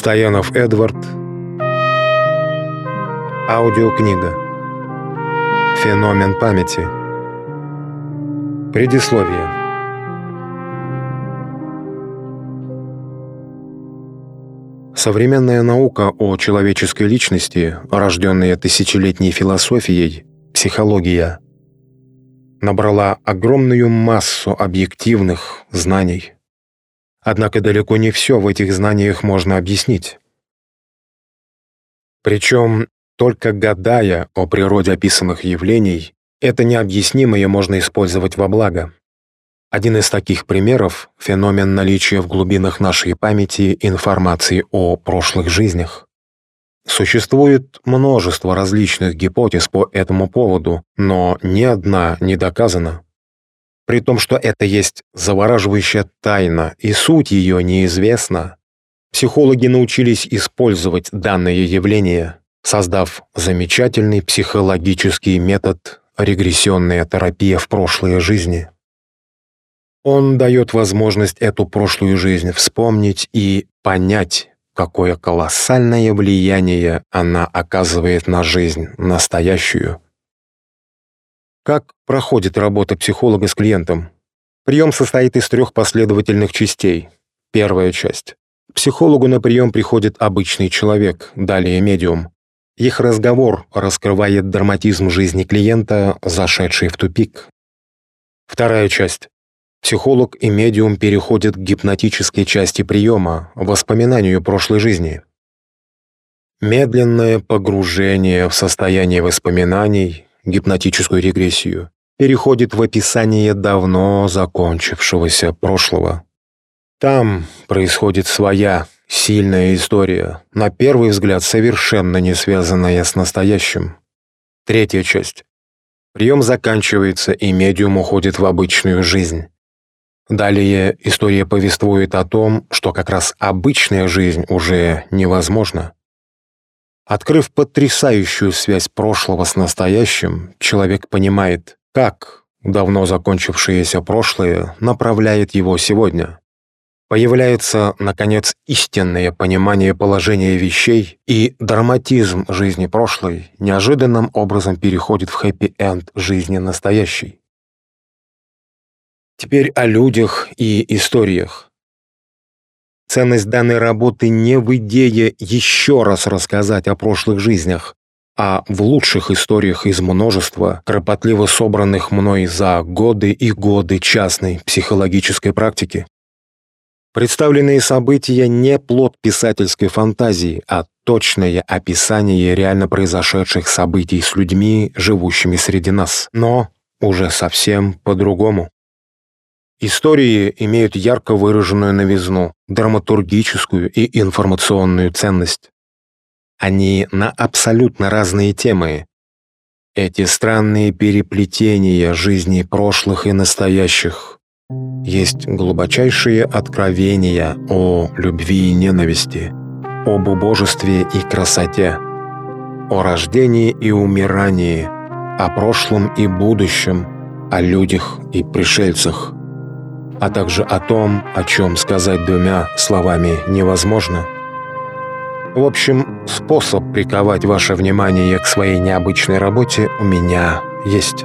Стоянов Эдвард. Аудиокнига. Феномен памяти. Предисловие. Современная наука о человеческой личности, рожденная тысячелетней философией, психология, набрала огромную массу объективных знаний. Однако далеко не все в этих знаниях можно объяснить. Причем только гадая о природе описанных явлений, это необъяснимое можно использовать во благо. Один из таких примеров – феномен наличия в глубинах нашей памяти информации о прошлых жизнях. Существует множество различных гипотез по этому поводу, но ни одна не доказана. При том, что это есть завораживающая тайна, и суть ее неизвестна, психологи научились использовать данное явление создав замечательный психологический метод регрессионная терапия в прошлые жизни. Он дает возможность эту прошлую жизнь вспомнить и понять, какое колоссальное влияние она оказывает на жизнь настоящую. Как проходит работа психолога с клиентом? Прием состоит из трех последовательных частей. Первая часть. Психологу на прием приходит обычный человек, далее медиум. Их разговор раскрывает драматизм жизни клиента, зашедший в тупик. Вторая часть. Психолог и медиум переходят к гипнотической части приема, воспоминанию прошлой жизни. Медленное погружение в состояние воспоминаний, гипнотическую регрессию, переходит в описание давно закончившегося прошлого. Там происходит своя Сильная история, на первый взгляд совершенно не связанная с настоящим. Третья часть. Прием заканчивается, и медиум уходит в обычную жизнь. Далее история повествует о том, что как раз обычная жизнь уже невозможна. Открыв потрясающую связь прошлого с настоящим, человек понимает, как давно закончившееся прошлое направляет его сегодня. Появляется, наконец, истинное понимание положения вещей, и драматизм жизни прошлой неожиданным образом переходит в хэппи-энд жизни настоящей. Теперь о людях и историях. Ценность данной работы не в идее еще раз рассказать о прошлых жизнях, а в лучших историях из множества, кропотливо собранных мной за годы и годы частной психологической практики. Представленные события не плод писательской фантазии, а точное описание реально произошедших событий с людьми, живущими среди нас, но уже совсем по-другому. Истории имеют ярко выраженную новизну, драматургическую и информационную ценность. Они на абсолютно разные темы. Эти странные переплетения жизни прошлых и настоящих есть глубочайшие откровения о любви и ненависти, об убожестве и красоте, о рождении и умирании, о прошлом и будущем, о людях и пришельцах, а также о том, о чем сказать двумя словами невозможно. В общем, способ приковать ваше внимание к своей необычной работе у меня есть.